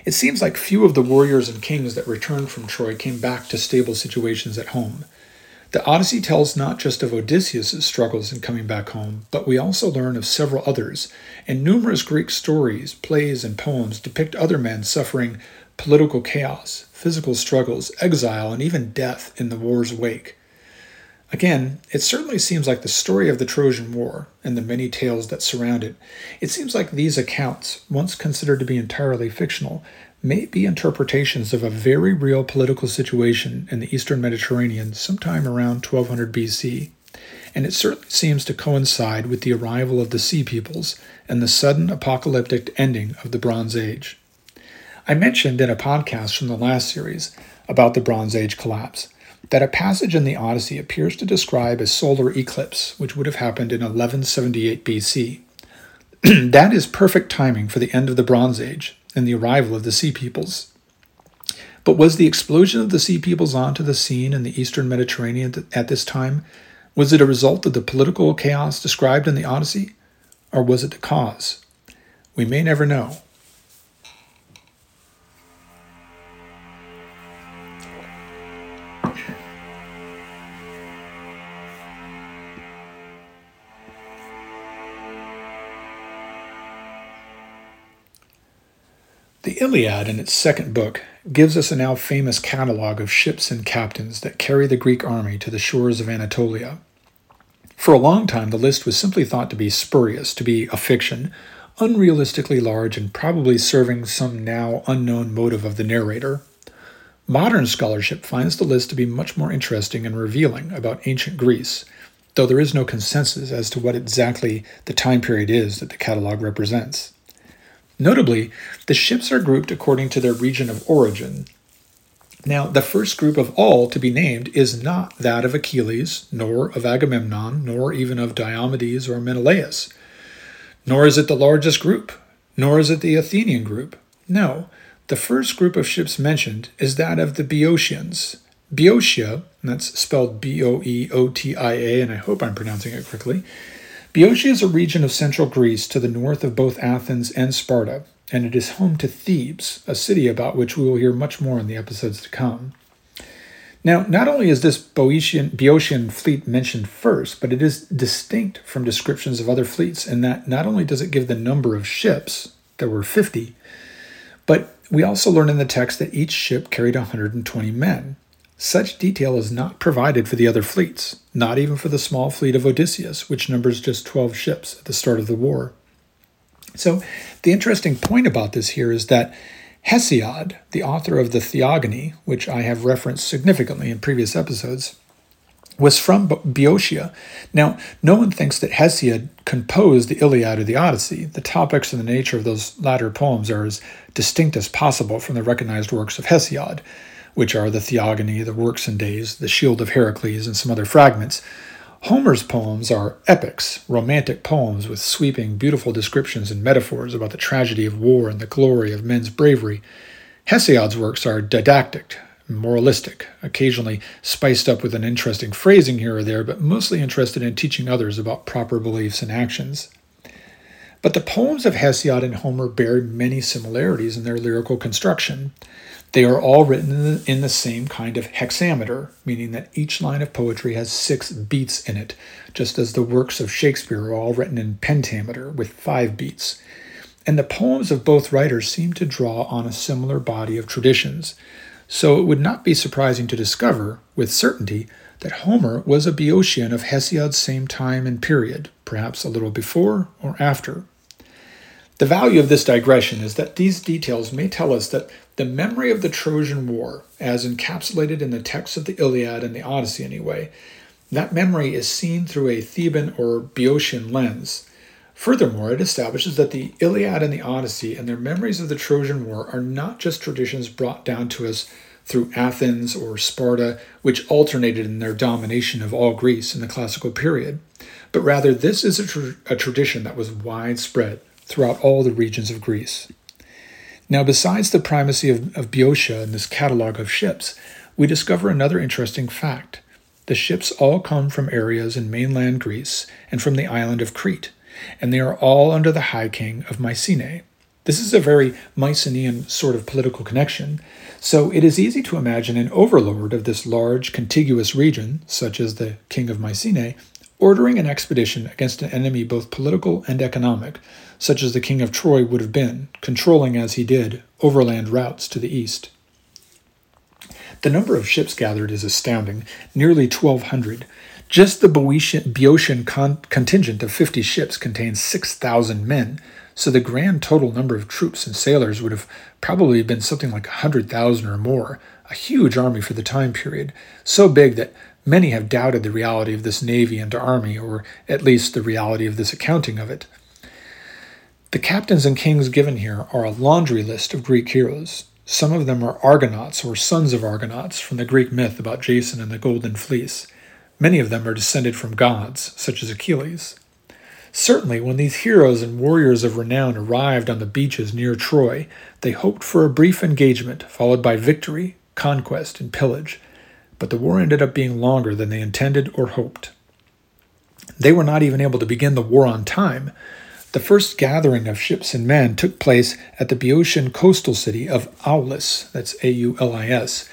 It seems like few of the warriors and kings that returned from Troy came back to stable situations at home. The Odyssey tells not just of Odysseus' struggles in coming back home, but we also learn of several others, and numerous Greek stories, plays, and poems depict other men suffering political chaos, physical struggles, exile, and even death in the war's wake. Again, it certainly seems like the story of the Trojan War and the many tales that surround it. It seems like these accounts, once considered to be entirely fictional, may be interpretations of a very real political situation in the eastern Mediterranean sometime around 1200 BC, and it certainly seems to coincide with the arrival of the Sea Peoples and the sudden apocalyptic ending of the Bronze Age. I mentioned in a podcast from the last series about the Bronze Age collapse that a passage in the Odyssey appears to describe a solar eclipse, which would have happened in 1178 BC. that is perfect timing for the end of the Bronze Age, and the arrival of the Sea Peoples. But was the explosion of the Sea Peoples onto the scene in the eastern Mediterranean at this time? Was it a result of the political chaos described in the Odyssey? Or was it the cause? We may never know. Iliad, in its second book, gives us a now famous catalogue of ships and captains that carry the Greek army to the shores of Anatolia. For a long time, the list was simply thought to be spurious, to be a fiction, unrealistically large, and probably serving some now unknown motive of the narrator. Modern scholarship finds the list to be much more interesting and revealing about ancient Greece, though there is no consensus as to what exactly the time period is that the catalogue represents. Notably, the ships are grouped according to their region of origin. Now, the first group of all to be named is not that of Achilles, nor of Agamemnon, nor even of Diomedes or Menelaus. Nor is it the largest group, nor is it the Athenian group. No, the first group of ships mentioned is that of the Boeotians. Boeotia, that's spelled B O E O T I A, and I hope I'm pronouncing it correctly, Boeotia is a region of central Greece to the north of both Athens and Sparta, and it is home to Thebes, a city about which we will hear much more in the episodes to come. Now, not only is this Boeotian, Boeotian fleet mentioned first, but it is distinct from descriptions of other fleets in that not only does it give the number of ships, there were 50, but we also learn in the text that each ship carried 120 men, such detail is not provided for the other fleets, not even for the small fleet of Odysseus, which numbers just 12 ships at the start of the war. So, the interesting point about this here is that Hesiod, the author of the Theogony, which I have referenced significantly in previous episodes, was from Boeotia. Now, no one thinks that Hesiod composed the Iliad or the Odyssey. The topics and the nature of those latter poems are as distinct as possible from the recognized works of Hesiod which are the Theogony, the Works and Days, the Shield of Heracles, and some other fragments. Homer's poems are epics, romantic poems with sweeping, beautiful descriptions and metaphors about the tragedy of war and the glory of men's bravery. Hesiod's works are didactic, moralistic, occasionally spiced up with an interesting phrasing here or there, but mostly interested in teaching others about proper beliefs and actions. But the poems of Hesiod and Homer bear many similarities in their lyrical construction. They are all written in the, in the, same kind of hexameter, meaning that each line of poetry has six beats in it, just as the works of Shakespeare are all written in pentameter with five beats. And the poems of both writers seem to draw on a similar body of traditions. So it would not be surprising to discover, with certainty, that Homer was a Boeotian of Hesiod's same time and period, perhaps a little before or after. The value of this digression is that these details may tell us that the memory of the Trojan War, as encapsulated in the texts of the Iliad and the Odyssey anyway, that memory is seen through a Theban or Boeotian lens. Furthermore, it establishes that the Iliad and the Odyssey and their memories of the Trojan War are not just traditions brought down to us through Athens or Sparta, which alternated in their domination of all Greece in the classical period, but rather this is a, a tradition that was widespread throughout all the regions of Greece. Now, besides the primacy of, of Boeotia in this catalog of ships, we discover another interesting fact. The ships all come from areas in mainland Greece and from the island of Crete, and they are all under the High King of Mycenae. This is a very Mycenaean sort of political connection, so it is easy to imagine an overlord of this large contiguous region, such as the King of Mycenae, ordering an expedition against an enemy both political and economic, such as the king of Troy would have been, controlling as he did overland routes to the east. The number of ships gathered is astounding, nearly 1,200. Just the Boeotian, Boeotian con- contingent of 50 ships contains 6,000 men, so the grand total number of troops and sailors would have probably been something like 100,000 or more, a huge army for the time period, so big that Many have doubted the reality of this navy and army, or at least the reality of this accounting of it. The captains and kings given here are a laundry list of Greek heroes. Some of them are Argonauts or sons of Argonauts from the Greek myth about Jason and the Golden Fleece. Many of them are descended from gods, such as Achilles. Certainly, when these heroes and warriors of renown arrived on the beaches near Troy, they hoped for a brief engagement, followed by victory, conquest, and pillage but the war ended up being longer than they intended or hoped. They were not even able to begin the war on time. The first gathering of ships and men took place at the Boeotian coastal city of Aulis, that's A U L I S.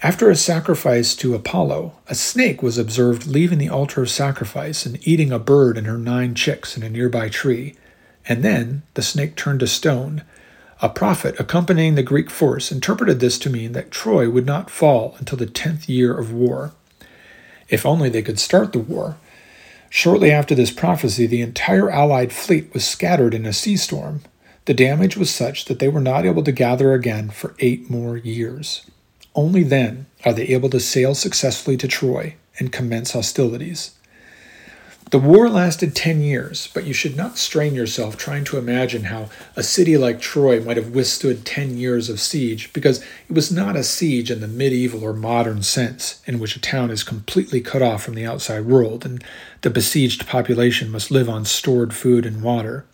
After a sacrifice to Apollo, a snake was observed leaving the altar of sacrifice and eating a bird and her nine chicks in a nearby tree. And then the snake turned to stone, a prophet accompanying the Greek force interpreted this to mean that Troy would not fall until the tenth year of war. If only they could start the war. Shortly after this prophecy, the entire Allied fleet was scattered in a sea storm. The damage was such that they were not able to gather again for eight more years. Only then are they able to sail successfully to Troy and commence hostilities. The war lasted 10 years, but you should not strain yourself trying to imagine how a city like Troy might have withstood 10 years of siege, because it was not a siege in the medieval or modern sense, in which a town is completely cut off from the outside world and the besieged population must live on stored food and water.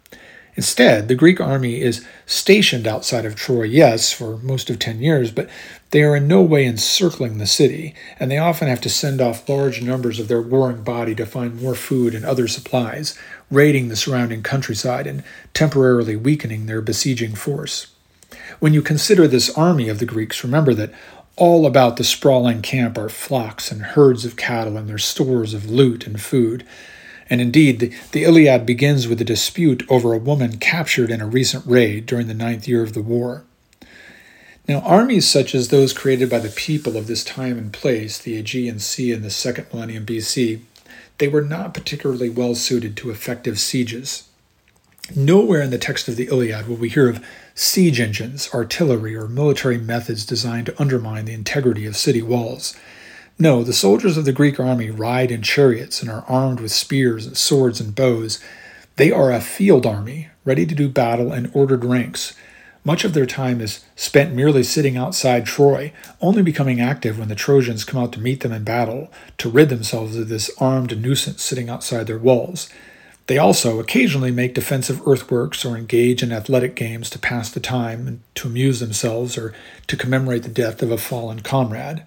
Instead, the Greek army is stationed outside of Troy, yes, for most of 10 years, but they are in no way encircling the city, and they often have to send off large numbers of their warring body to find more food and other supplies, raiding the surrounding countryside and temporarily weakening their besieging force. When you consider this army of the Greeks, remember that all about the sprawling camp are flocks and herds of cattle and their stores of loot and food. And indeed, the, the, Iliad begins with a dispute over a woman captured in a recent raid during the ninth year of the war. Now, armies such as those created by the people of this time and place, the Aegean Sea in the second millennium BC, they were not particularly well suited to effective sieges. Nowhere in the text of the Iliad will we hear of siege engines, artillery, or military methods designed to undermine the integrity of city walls. No, the soldiers of the Greek army ride in chariots and are armed with spears swords and bows. They are a field army, ready to do battle in ordered ranks. Much of their time is spent merely sitting outside Troy, only becoming active when the Trojans come out to meet them in battle, to rid themselves of this armed nuisance sitting outside their walls. They also occasionally make defensive earthworks or engage in athletic games to pass the time, and to amuse themselves, or to commemorate the death of a fallen comrade.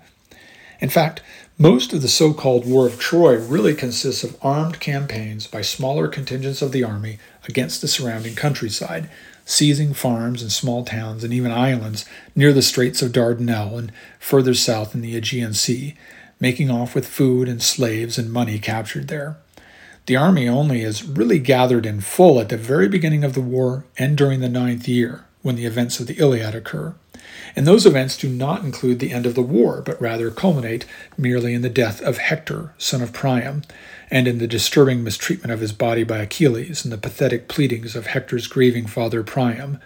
In fact, most of the so called War of Troy really consists of armed campaigns by smaller contingents of the army against the surrounding countryside. seizing farms and small towns and even islands near the Straits of Dardanelles and further south in the Aegean Sea, making off with food and slaves and money captured there. The army only is really gathered in full at the very beginning of the war and during the ninth year, when the events of the Iliad occur. And those events do not include the end of the war, but rather culminate merely in the death of Hector, son of Priam, and in the disturbing mistreatment of his body by Achilles and the pathetic pleadings of Hector's grieving father Priam.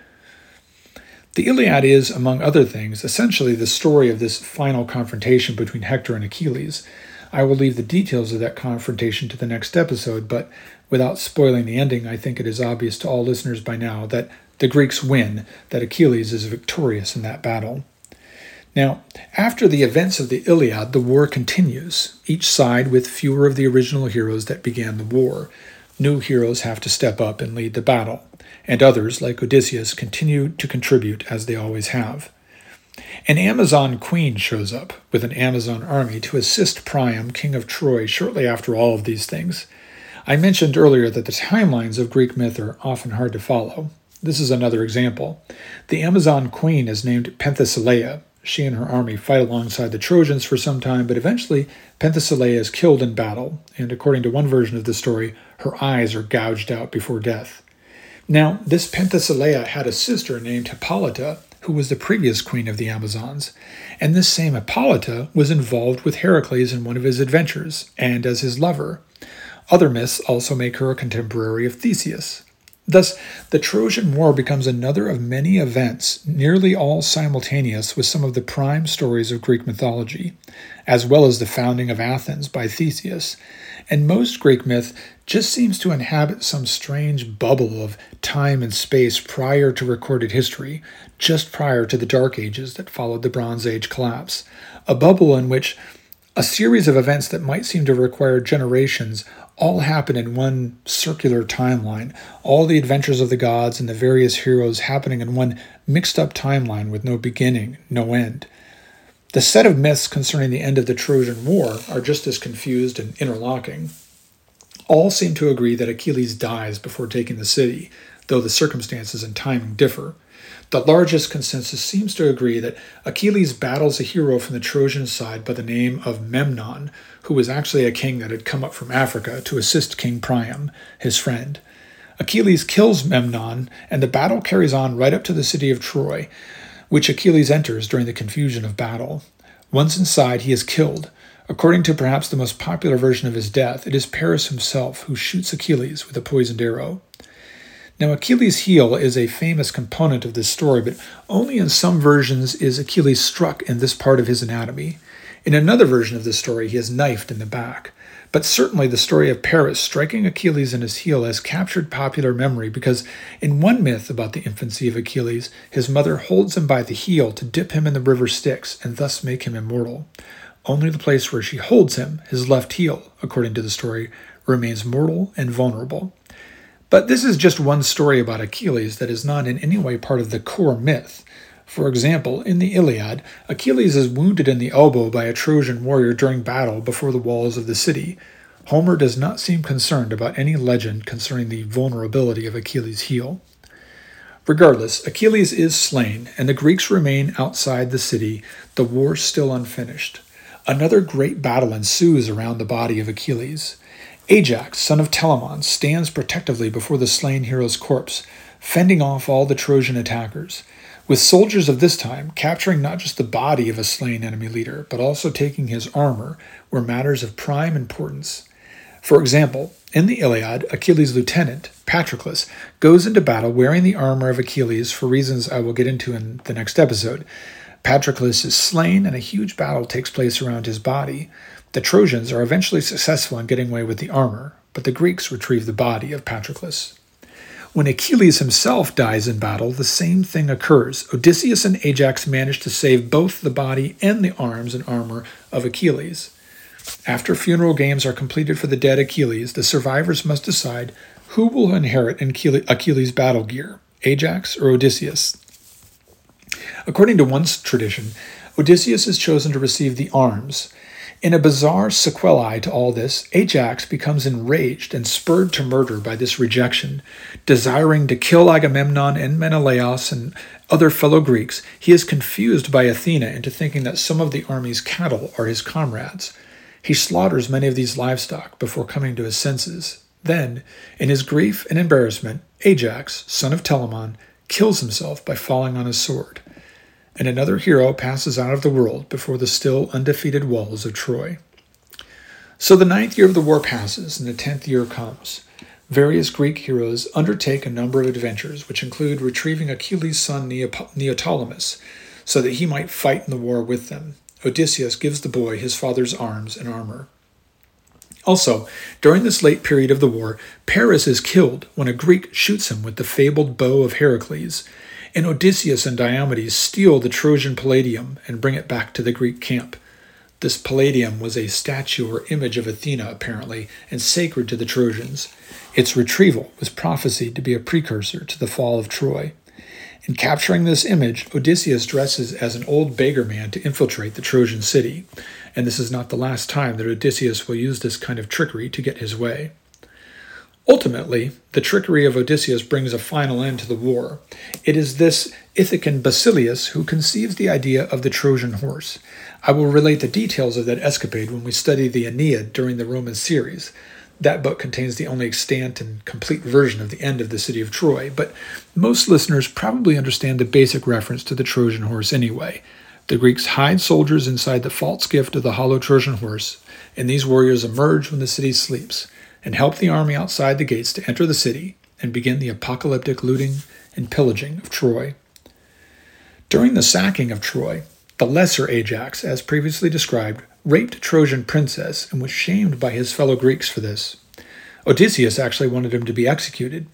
The Iliad is, among other things, essentially the story of this final confrontation between Hector and Achilles. I will leave the details of that confrontation to the next episode, but without spoiling the ending, I think it is obvious to all listeners by now that the Greeks win, that Achilles is victorious in that battle. Now, after the events of the Iliad, the war continues, each side with fewer of the original heroes that began the war. New heroes have to step up and lead the battle, and others, like Odysseus, continue to contribute as they always have. An Amazon queen shows up with an Amazon army to assist Priam, king of Troy, shortly after all of these things. I mentioned earlier that the timelines of Greek myth are often hard to follow. This is another example. The Amazon queen is named Penthesilea, she and her army fight alongside the Trojans for some time, but eventually Penthesilea is killed in battle, and according to one version of the story, her eyes are gouged out before death. Now, this Penthesilea had a sister named Hippolyta, who was the previous queen of the Amazons, and this same Hippolyta was involved with Heracles in one of his adventures, and as his lover. Other myths also make her a contemporary of Theseus. Thus, the Trojan War becomes another of many events, nearly all simultaneous with some of the prime stories of Greek mythology, as well as the founding of Athens by Theseus. And most Greek myth just seems to inhabit some strange bubble of time and space prior to recorded history, just prior to the Dark Ages that followed the Bronze Age collapse, a bubble in which a series of events that might seem to require generations all happen in one circular timeline. All the adventures of the gods and the various heroes happening in one mixed up timeline with no beginning, no end. The set of myths concerning the end of the Trojan War are just as confused and interlocking. All seem to agree that Achilles dies before taking the city, though the circumstances and timing differ. The largest consensus seems to agree that Achilles battles a hero from the Trojan side by the name of Memnon, who was actually a king that had come up from Africa to assist King Priam, his friend. Achilles kills Memnon, and the battle carries on right up to the city of Troy, which Achilles enters during the confusion of battle. Once inside, he is killed. According to perhaps the most popular version of his death, it is Paris himself who shoots Achilles with a poisoned arrow. Now, Achilles' heel is a famous component of this story, but only in some versions is Achilles struck in this part of his anatomy. In another version of this story, he is knifed in the back. But certainly the story of Paris striking Achilles in his heel has captured popular memory because in one myth about the infancy of Achilles, his mother holds him by the heel to dip him in the river Styx and thus make him immortal. Only the place where she holds him, his left heel, according to the story, remains mortal and vulnerable. But this is just one story about Achilles that is not in any way part of the core myth. For example, in the Iliad, Achilles is wounded in the elbow by a Trojan warrior during battle before the walls of the city. Homer does not seem concerned about any legend concerning the vulnerability of Achilles' heel. Regardless, Achilles is slain, and the Greeks remain outside the city, the war still unfinished. Another great battle ensues around the body of Achilles. Ajax, son of Telamon, stands protectively before the slain hero's corpse, fending off all the Trojan attackers, with soldiers of this time capturing not just the body of a slain enemy leader, but also taking his armor were matters of prime importance. For example, in the Iliad, Achilles' lieutenant, Patroclus, goes into battle wearing the armor of Achilles for reasons I will get into in the next episode. Patroclus is slain, and a huge battle takes place around his body. The Trojans are eventually successful in getting away with the armor, but the Greeks retrieve the body of Patroclus. When Achilles himself dies in battle, the same thing occurs. Odysseus and Ajax manage to save both the body and the arms and armor of Achilles. After funeral games are completed for the dead Achilles, the survivors must decide who will inherit Achilles' battle gear, Ajax or Odysseus. According to one tradition, Odysseus is chosen to receive the arms, In a bizarre sequelae to all this, Ajax becomes enraged and spurred to murder by this rejection. Desiring to kill Agamemnon and Menelaus and other fellow Greeks, he is confused by Athena into thinking that some of the army's cattle are his comrades. He slaughters many of these livestock before coming to his senses. Then, in his grief and embarrassment, Ajax, son of Telamon, kills himself by falling on his sword and another hero passes out of the world before the still undefeated walls of Troy. So the ninth year of the war passes, and the tenth year comes. Various Greek heroes undertake a number of adventures, which include retrieving Achilles' son Neoptolemus, so that he might fight in the war with them. Odysseus gives the boy his father's arms and armor. Also, during this late period of the war, Paris is killed when a Greek shoots him with the fabled bow of Heracles, and Odysseus and Diomedes steal the Trojan Palladium and bring it back to the Greek camp. This Palladium was a statue or image of Athena, apparently, and sacred to the Trojans. Its retrieval was prophesied to be a precursor to the fall of Troy. In capturing this image, Odysseus dresses as an old beggar man to infiltrate the Trojan city, and this is not the last time that Odysseus will use this kind of trickery to get his way. Ultimately, the trickery of Odysseus brings a final end to the war. It is this Ithacan Basileus who conceives the idea of the Trojan horse. I will relate the details of that escapade when we study the Aeneid during the Roman series. That book contains the only extant and complete version of the end of the city of Troy, but most listeners probably understand the basic reference to the Trojan horse anyway. The Greeks hide soldiers inside the false gift of the hollow Trojan horse, and these warriors emerge when the city sleeps and help the army outside the gates to enter the city and begin the apocalyptic looting and pillaging of Troy. During the sacking of Troy, the lesser Ajax, as previously described, raped a Trojan princess and was shamed by his fellow Greeks for this. Odysseus actually wanted him to be executed.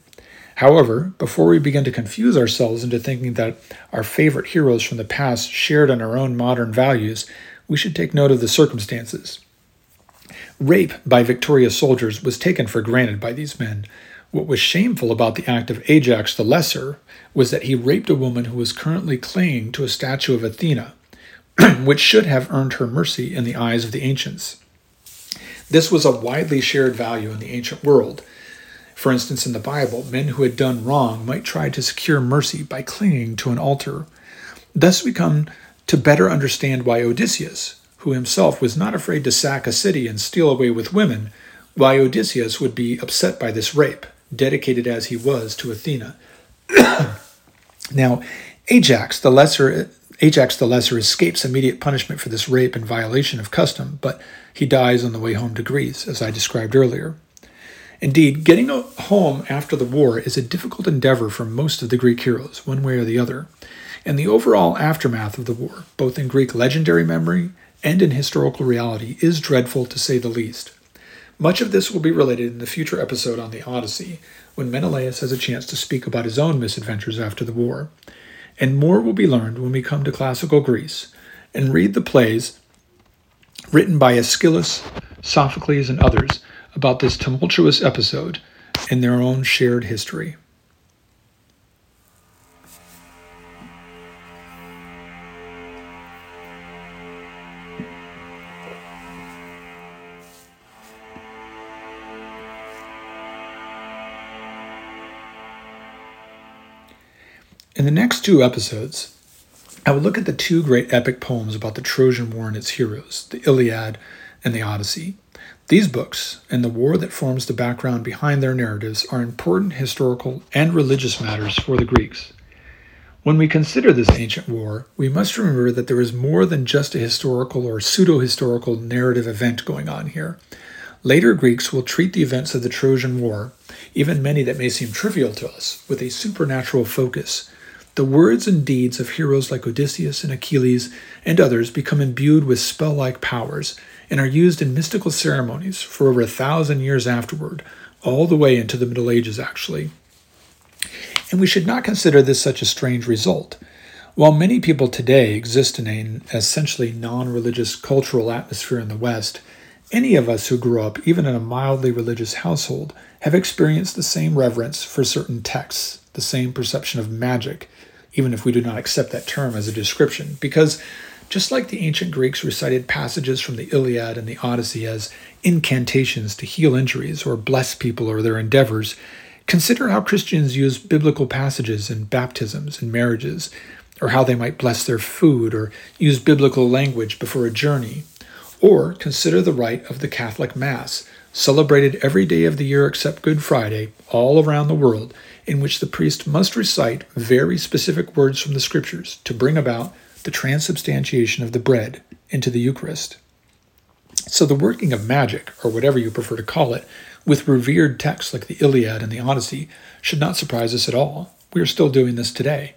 However, before we begin to confuse ourselves into thinking that our favorite heroes from the past shared in our own modern values, we should take note of the circumstances. Rape by victorious soldiers was taken for granted by these men. What was shameful about the act of Ajax the Lesser was that he raped a woman who was currently clinging to a statue of Athena, which should have earned her mercy in the eyes of the ancients. This was a widely shared value in the ancient world. For instance, in the Bible, men who had done wrong might try to secure mercy by clinging to an altar. Thus, we come to better understand why Odysseus, who himself was not afraid to sack a city and steal away with women, why Odysseus would be upset by this rape, dedicated as he was to Athena. now, Ajax the lesser Ajax the lesser escapes immediate punishment for this rape and violation of custom, but he dies on the way home to Greece, as I described earlier. Indeed, getting home after the war is a difficult endeavor for most of the Greek heroes, one way or the other. And the overall aftermath of the war, both in Greek legendary memory and in historical reality is dreadful to say the least. Much of this will be related in the future episode on the Odyssey, when Menelaus has a chance to speak about his own misadventures after the war. And more will be learned when we come to classical Greece and read the plays written by Aeschylus, Sophocles, and others about this tumultuous episode in their own shared history. The next two episodes, I will look at the two great epic poems about the Trojan War and its heroes, the Iliad and the Odyssey. These books, and the war that forms the background behind their narratives, are important historical and religious matters for the Greeks. When we consider this ancient war, we must remember that there is more than just a historical or pseudo historical narrative event going on here. Later Greeks will treat the events of the Trojan War, even many that may seem trivial to us, with a supernatural focus the words and deeds of heroes like Odysseus and Achilles and others become imbued with spell like powers and are used in mystical ceremonies for over a thousand years afterward, all the way into the Middle Ages, actually. And we should not consider this such a strange result. While many people today exist in an essentially non religious cultural atmosphere in the West, any of us who grew up even in a mildly religious household have experienced the same reverence for certain texts, the same perception of magic, even if we do not accept that term as a description, because Just like the ancient Greeks recited passages from the Iliad and the Odyssey as incantations to heal injuries or bless people or their endeavors, consider how Christians use biblical passages in baptisms and marriages, or how they might bless their food or use biblical language before a journey. Or consider the rite of the Catholic Mass, celebrated every day of the year except Good Friday, all around the world, in which the priest must recite very specific words from the Scriptures to bring about the transubstantiation of the bread into the Eucharist. So, the working of magic, or whatever you prefer to call it, with revered texts like the Iliad and the Odyssey should not surprise us at all. We are still doing this today.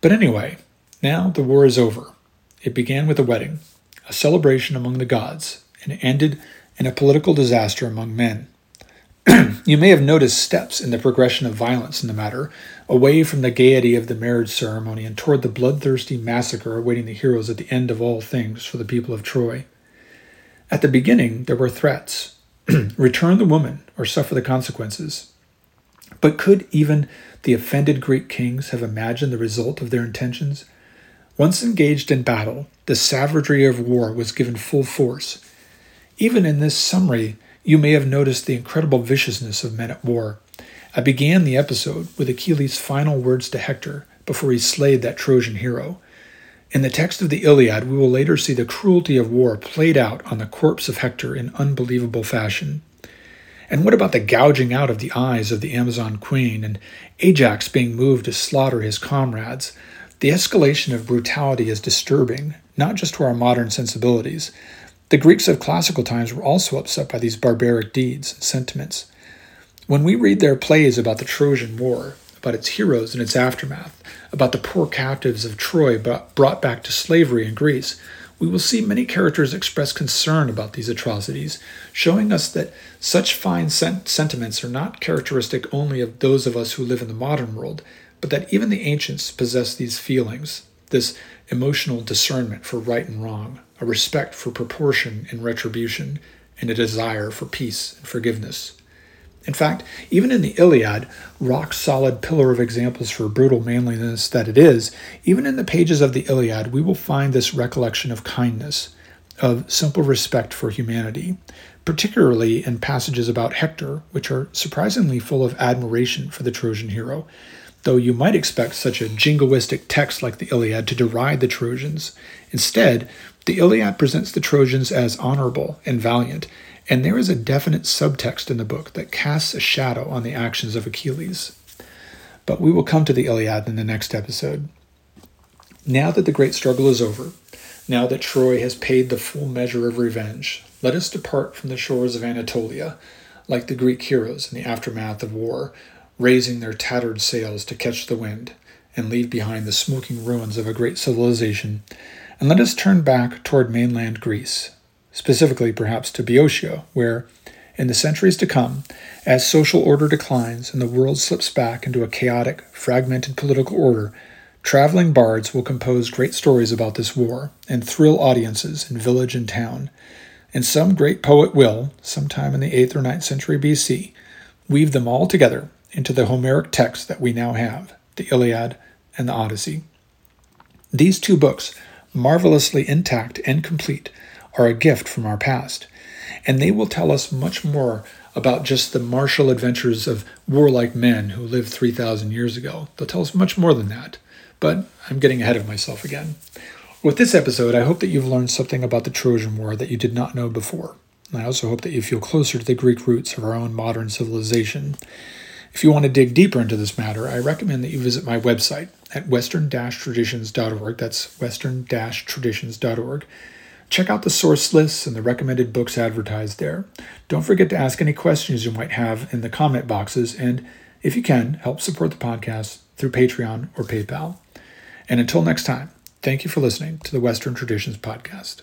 But anyway, now the war is over. It began with a wedding, a celebration among the gods, and ended in a political disaster among men. you may have noticed steps in the progression of violence in the matter, away from the gaiety of the marriage ceremony and toward the bloodthirsty massacre awaiting the heroes at the end of all things for the people of Troy. At the beginning, there were threats return the woman or suffer the consequences. But could even the offended Greek kings have imagined the result of their intentions? Once engaged in battle, the savagery of war was given full force. Even in this summary, you may have noticed the incredible viciousness of men at war. I began the episode with Achilles' final words to Hector before he slayed that Trojan hero. In the text of the Iliad, we will later see the cruelty of war played out on the corpse of Hector in unbelievable fashion. And what about the gouging out of the eyes of the Amazon queen and Ajax being moved to slaughter his comrades? The escalation of brutality is disturbing, not just to our modern sensibilities, the Greeks of classical times were also upset by these barbaric deeds and sentiments. When we read their plays about the Trojan War, about its heroes and its aftermath, about the poor captives of Troy brought back to slavery in Greece, we will see many characters express concern about these atrocities, showing us that such fine sentiments are not characteristic only of those of us who live in the modern world, but that even the ancients possessed these feelings, this emotional discernment for right and wrong a respect for proportion and retribution, and a desire for peace and forgiveness. In fact, even in the Iliad, rock solid pillar of examples for brutal manliness that it is, even in the pages of the Iliad, we will find this recollection of kindness, of simple respect for humanity, particularly in passages about Hector, which are surprisingly full of admiration for the Trojan hero. Though you might expect such a jingoistic text like the Iliad to deride the Trojans, instead, the Iliad presents the Trojans as honorable and valiant, and there is a definite subtext in the book that casts a shadow on the actions of Achilles. But we will come to the Iliad in the next episode. Now that the great struggle is over, now that Troy has paid the full measure of revenge, let us depart from the shores of Anatolia, like the Greek heroes in the aftermath of war, raising their tattered sails to catch the wind, and leave behind the smoking ruins of a great civilization and let us turn back toward mainland Greece, specifically perhaps to Boeotia, where, in the centuries to come, as social order declines and the world slips back into a chaotic, fragmented political order, traveling bards will compose great stories about this war and thrill audiences in village and town. And some great poet will, sometime in the 8th or 9th century BC, weave them all together into the Homeric text that we now have, the Iliad and the Odyssey. These two books marvelously intact and complete, are a gift from our past. And they will tell us much more about just the martial adventures of warlike men who lived 3,000 years ago. They'll tell us much more than that. But I'm getting ahead of myself again. With this episode, I hope that you've learned something about the Trojan War that you did not know before. I also hope that you feel closer to the Greek roots of our own modern civilization. If you want to dig deeper into this matter, I recommend that you visit my website at western-traditions.org. That's western-traditions.org. Check out the source lists and the recommended books advertised there. Don't forget to ask any questions you might have in the comment boxes, and if you can, help support the podcast through Patreon or PayPal. And until next time, thank you for listening to the Western Traditions Podcast.